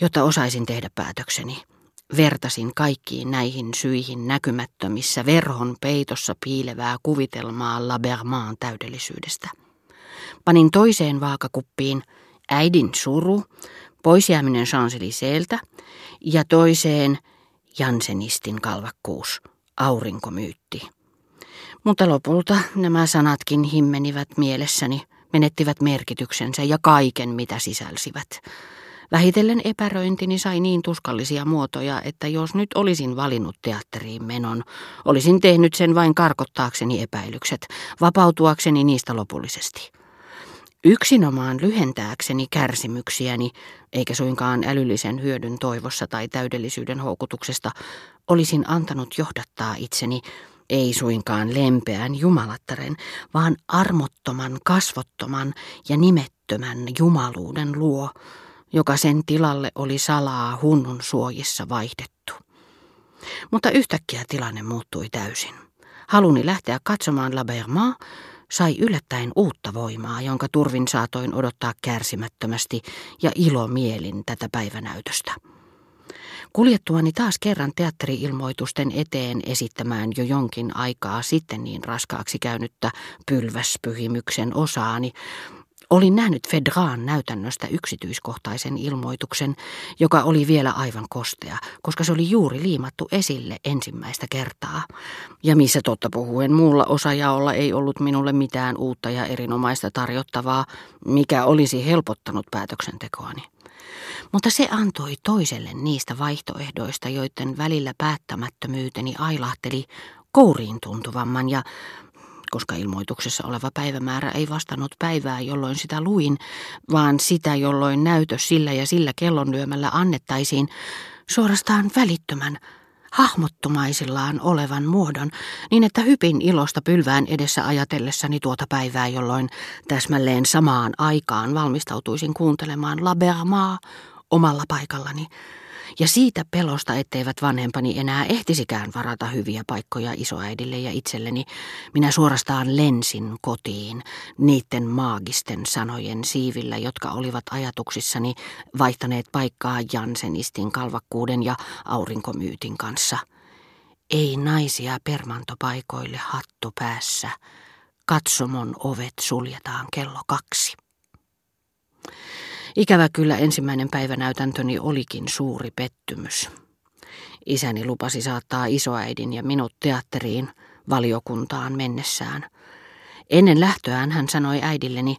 jotta osaisin tehdä päätökseni. Vertasin kaikkiin näihin syihin näkymättömissä verhon peitossa piilevää kuvitelmaa Labermaan täydellisyydestä. Panin toiseen vaakakuppiin äidin suru, poisjääminen Champs-Élyséeltä ja toiseen Jansenistin kalvakkuus, aurinkomyytti. Mutta lopulta nämä sanatkin himmenivät mielessäni, menettivät merkityksensä ja kaiken mitä sisälsivät. Vähitellen epäröintini sai niin tuskallisia muotoja, että jos nyt olisin valinnut teatteriin menon, olisin tehnyt sen vain karkottaakseni epäilykset, vapautuakseni niistä lopullisesti. Yksinomaan lyhentääkseni kärsimyksiäni, eikä suinkaan älyllisen hyödyn toivossa tai täydellisyyden houkutuksesta, olisin antanut johdattaa itseni, ei suinkaan lempeän jumalattaren, vaan armottoman, kasvottoman ja nimettömän jumaluuden luo, joka sen tilalle oli salaa hunnun suojissa vaihdettu. Mutta yhtäkkiä tilanne muuttui täysin. Haluni lähteä katsomaan La Bermaa sai yllättäen uutta voimaa, jonka turvin saatoin odottaa kärsimättömästi ja ilomielin tätä päivänäytöstä. Kuljettuani taas kerran teatteri-ilmoitusten eteen esittämään jo jonkin aikaa sitten niin raskaaksi käynyttä pylväspyhimyksen osaani, Olin nähnyt Fedraan näytännöstä yksityiskohtaisen ilmoituksen, joka oli vielä aivan kostea, koska se oli juuri liimattu esille ensimmäistä kertaa. Ja missä totta puhuen muulla osajaolla ei ollut minulle mitään uutta ja erinomaista tarjottavaa, mikä olisi helpottanut päätöksentekoani. Mutta se antoi toiselle niistä vaihtoehdoista, joiden välillä päättämättömyyteni ailahteli kouriin tuntuvamman ja koska ilmoituksessa oleva päivämäärä ei vastannut päivää, jolloin sitä luin, vaan sitä, jolloin näytös sillä ja sillä kellonlyömällä annettaisiin, suorastaan välittömän, hahmottumaisillaan olevan muodon, niin että hypin ilosta pylvään edessä ajatellessani tuota päivää, jolloin täsmälleen samaan aikaan valmistautuisin kuuntelemaan Labermaa omalla paikallani, ja siitä pelosta, etteivät vanhempani enää ehtisikään varata hyviä paikkoja isoäidille ja itselleni, minä suorastaan lensin kotiin niiden maagisten sanojen siivillä, jotka olivat ajatuksissani vaihtaneet paikkaa Jansenistin kalvakkuuden ja aurinkomyytin kanssa. Ei naisia permantopaikoille hattu päässä. Katsomon ovet suljetaan kello kaksi. Ikävä kyllä ensimmäinen päivänäytäntöni olikin suuri pettymys. Isäni lupasi saattaa isoäidin ja minut teatteriin valiokuntaan mennessään. Ennen lähtöään hän sanoi äidilleni,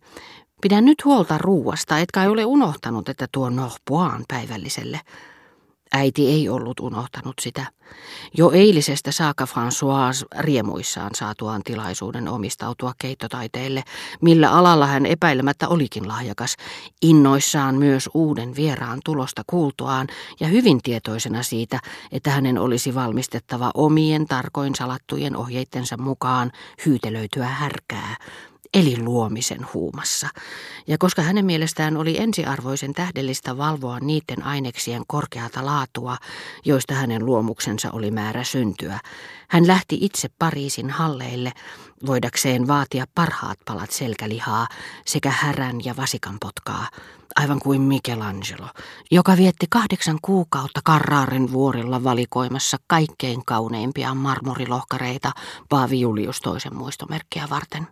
pidän nyt huolta ruuasta, etkä ole unohtanut, että tuo Norpoaan päivälliselle. Äiti ei ollut unohtanut sitä. Jo eilisestä saaka François riemuissaan saatuaan tilaisuuden omistautua keittotaiteelle, millä alalla hän epäilemättä olikin lahjakas, innoissaan myös uuden vieraan tulosta kuultuaan ja hyvin tietoisena siitä, että hänen olisi valmistettava omien tarkoin salattujen ohjeittensa mukaan hyytelöityä härkää, eli luomisen huumassa. Ja koska hänen mielestään oli ensiarvoisen tähdellistä valvoa niiden aineksien korkeata laatua, joista hänen luomuksensa oli määrä syntyä, hän lähti itse Pariisin halleille voidakseen vaatia parhaat palat selkälihaa sekä härän ja vasikan potkaa, aivan kuin Michelangelo, joka vietti kahdeksan kuukautta Karraaren vuorilla valikoimassa kaikkein kauneimpia marmorilohkareita Paavi Julius toisen muistomerkkiä varten.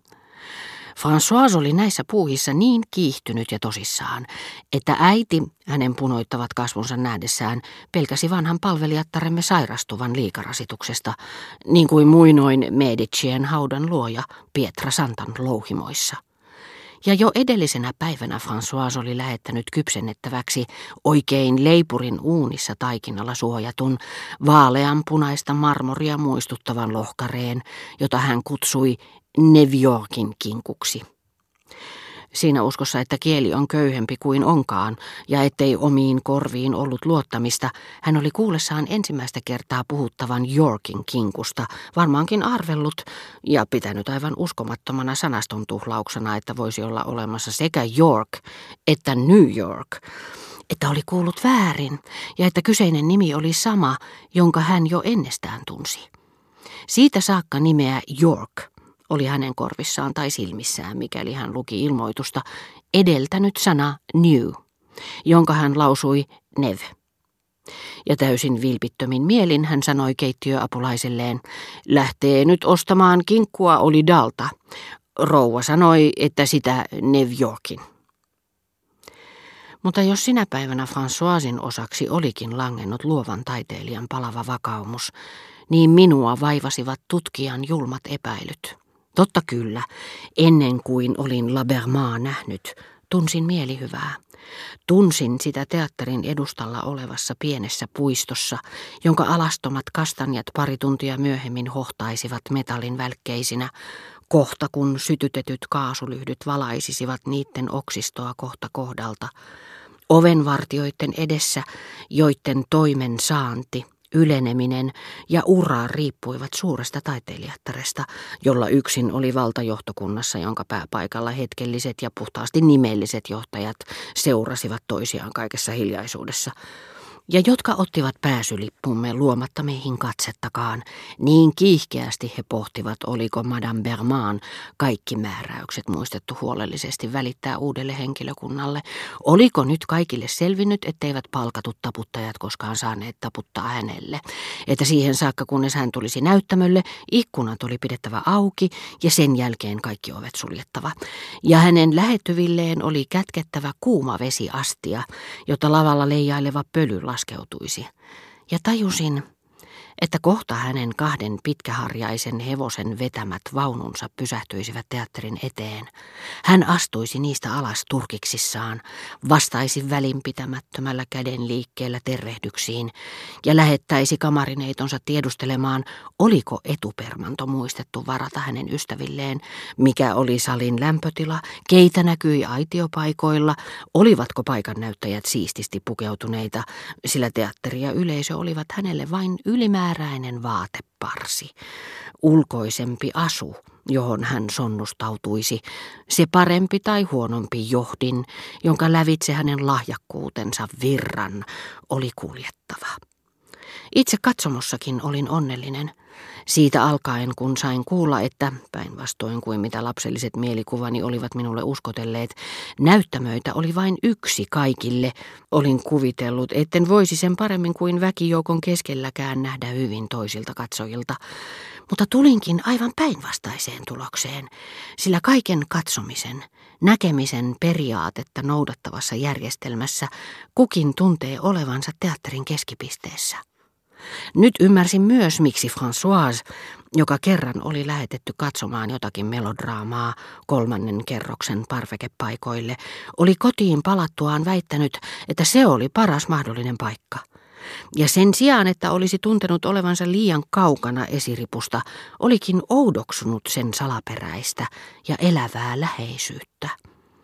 François oli näissä puuhissa niin kiihtynyt ja tosissaan, että äiti, hänen punoittavat kasvunsa nähdessään, pelkäsi vanhan palvelijattaremme sairastuvan liikarasituksesta, niin kuin muinoin Medicien haudan luoja Pietra Santan louhimoissa. Ja jo edellisenä päivänä François oli lähettänyt kypsennettäväksi oikein leipurin uunissa taikinalla suojatun, vaaleanpunaista marmoria muistuttavan lohkareen, jota hän kutsui New Yorkin kinkuksi. Siinä uskossa, että kieli on köyhempi kuin onkaan ja ettei omiin korviin ollut luottamista, hän oli kuullessaan ensimmäistä kertaa puhuttavan Yorkin kinkusta, varmaankin arvellut ja pitänyt aivan uskomattomana sanaston tuhlauksena, että voisi olla olemassa sekä York että New York, että oli kuullut väärin ja että kyseinen nimi oli sama, jonka hän jo ennestään tunsi. Siitä saakka nimeä York – oli hänen korvissaan tai silmissään, mikäli hän luki ilmoitusta, edeltänyt sana new. jonka hän lausui Nev. Ja täysin vilpittömin mielin hän sanoi keittiöapulaiselleen, lähtee nyt ostamaan kinkkua oli dalta. Rouva sanoi, että sitä New Yorkin. Mutta jos sinä päivänä Françoisin osaksi olikin langennut luovan taiteilijan palava vakaumus, niin minua vaivasivat tutkijan julmat epäilyt. Totta kyllä, ennen kuin olin Labermaa nähnyt, tunsin mielihyvää. Tunsin sitä teatterin edustalla olevassa pienessä puistossa, jonka alastomat kastanjat pari tuntia myöhemmin hohtaisivat metallin välkkeisinä, kohta kun sytytetyt kaasulyhdyt valaisisivat niiden oksistoa kohta kohdalta. Ovenvartioiden edessä, joiden toimen saanti – yleneminen ja ura riippuivat suuresta taiteilijattaresta, jolla yksin oli valtajohtokunnassa, jonka pääpaikalla hetkelliset ja puhtaasti nimelliset johtajat seurasivat toisiaan kaikessa hiljaisuudessa ja jotka ottivat pääsylippumme luomatta meihin katsettakaan, niin kiihkeästi he pohtivat, oliko Madame Bermaan kaikki määräykset muistettu huolellisesti välittää uudelle henkilökunnalle. Oliko nyt kaikille selvinnyt, etteivät palkatut taputtajat koskaan saaneet taputtaa hänelle, että siihen saakka kunnes hän tulisi näyttämölle, ikkunat oli pidettävä auki ja sen jälkeen kaikki ovet suljettava. Ja hänen lähettyvilleen oli kätkettävä kuuma vesiastia, jota lavalla leijaileva pöly laskeutuisi. Ja tajusin, että kohta hänen kahden pitkäharjaisen hevosen vetämät vaununsa pysähtyisivät teatterin eteen. Hän astuisi niistä alas turkiksissaan, vastaisi välinpitämättömällä käden liikkeellä tervehdyksiin ja lähettäisi kamarineitonsa tiedustelemaan, oliko etupermanto muistettu varata hänen ystävilleen, mikä oli salin lämpötila, keitä näkyi aitiopaikoilla, olivatko paikannäyttäjät siististi pukeutuneita, sillä teatteri ja yleisö olivat hänelle vain ylimääräisiä määräinen vaateparsi, ulkoisempi asu, johon hän sonnustautuisi, se parempi tai huonompi johdin, jonka lävitse hänen lahjakkuutensa virran oli kuljettava. Itse katsomossakin olin onnellinen. Siitä alkaen, kun sain kuulla, että päinvastoin kuin mitä lapselliset mielikuvani olivat minulle uskotelleet, näyttämöitä oli vain yksi kaikille, olin kuvitellut, etten voisi sen paremmin kuin väkijoukon keskelläkään nähdä hyvin toisilta katsojilta. Mutta tulinkin aivan päinvastaiseen tulokseen, sillä kaiken katsomisen, näkemisen periaatetta noudattavassa järjestelmässä kukin tuntee olevansa teatterin keskipisteessä. Nyt ymmärsin myös, miksi Françoise, joka kerran oli lähetetty katsomaan jotakin melodraamaa kolmannen kerroksen parvekepaikoille, oli kotiin palattuaan väittänyt, että se oli paras mahdollinen paikka. Ja sen sijaan, että olisi tuntenut olevansa liian kaukana esiripusta, olikin oudoksunut sen salaperäistä ja elävää läheisyyttä.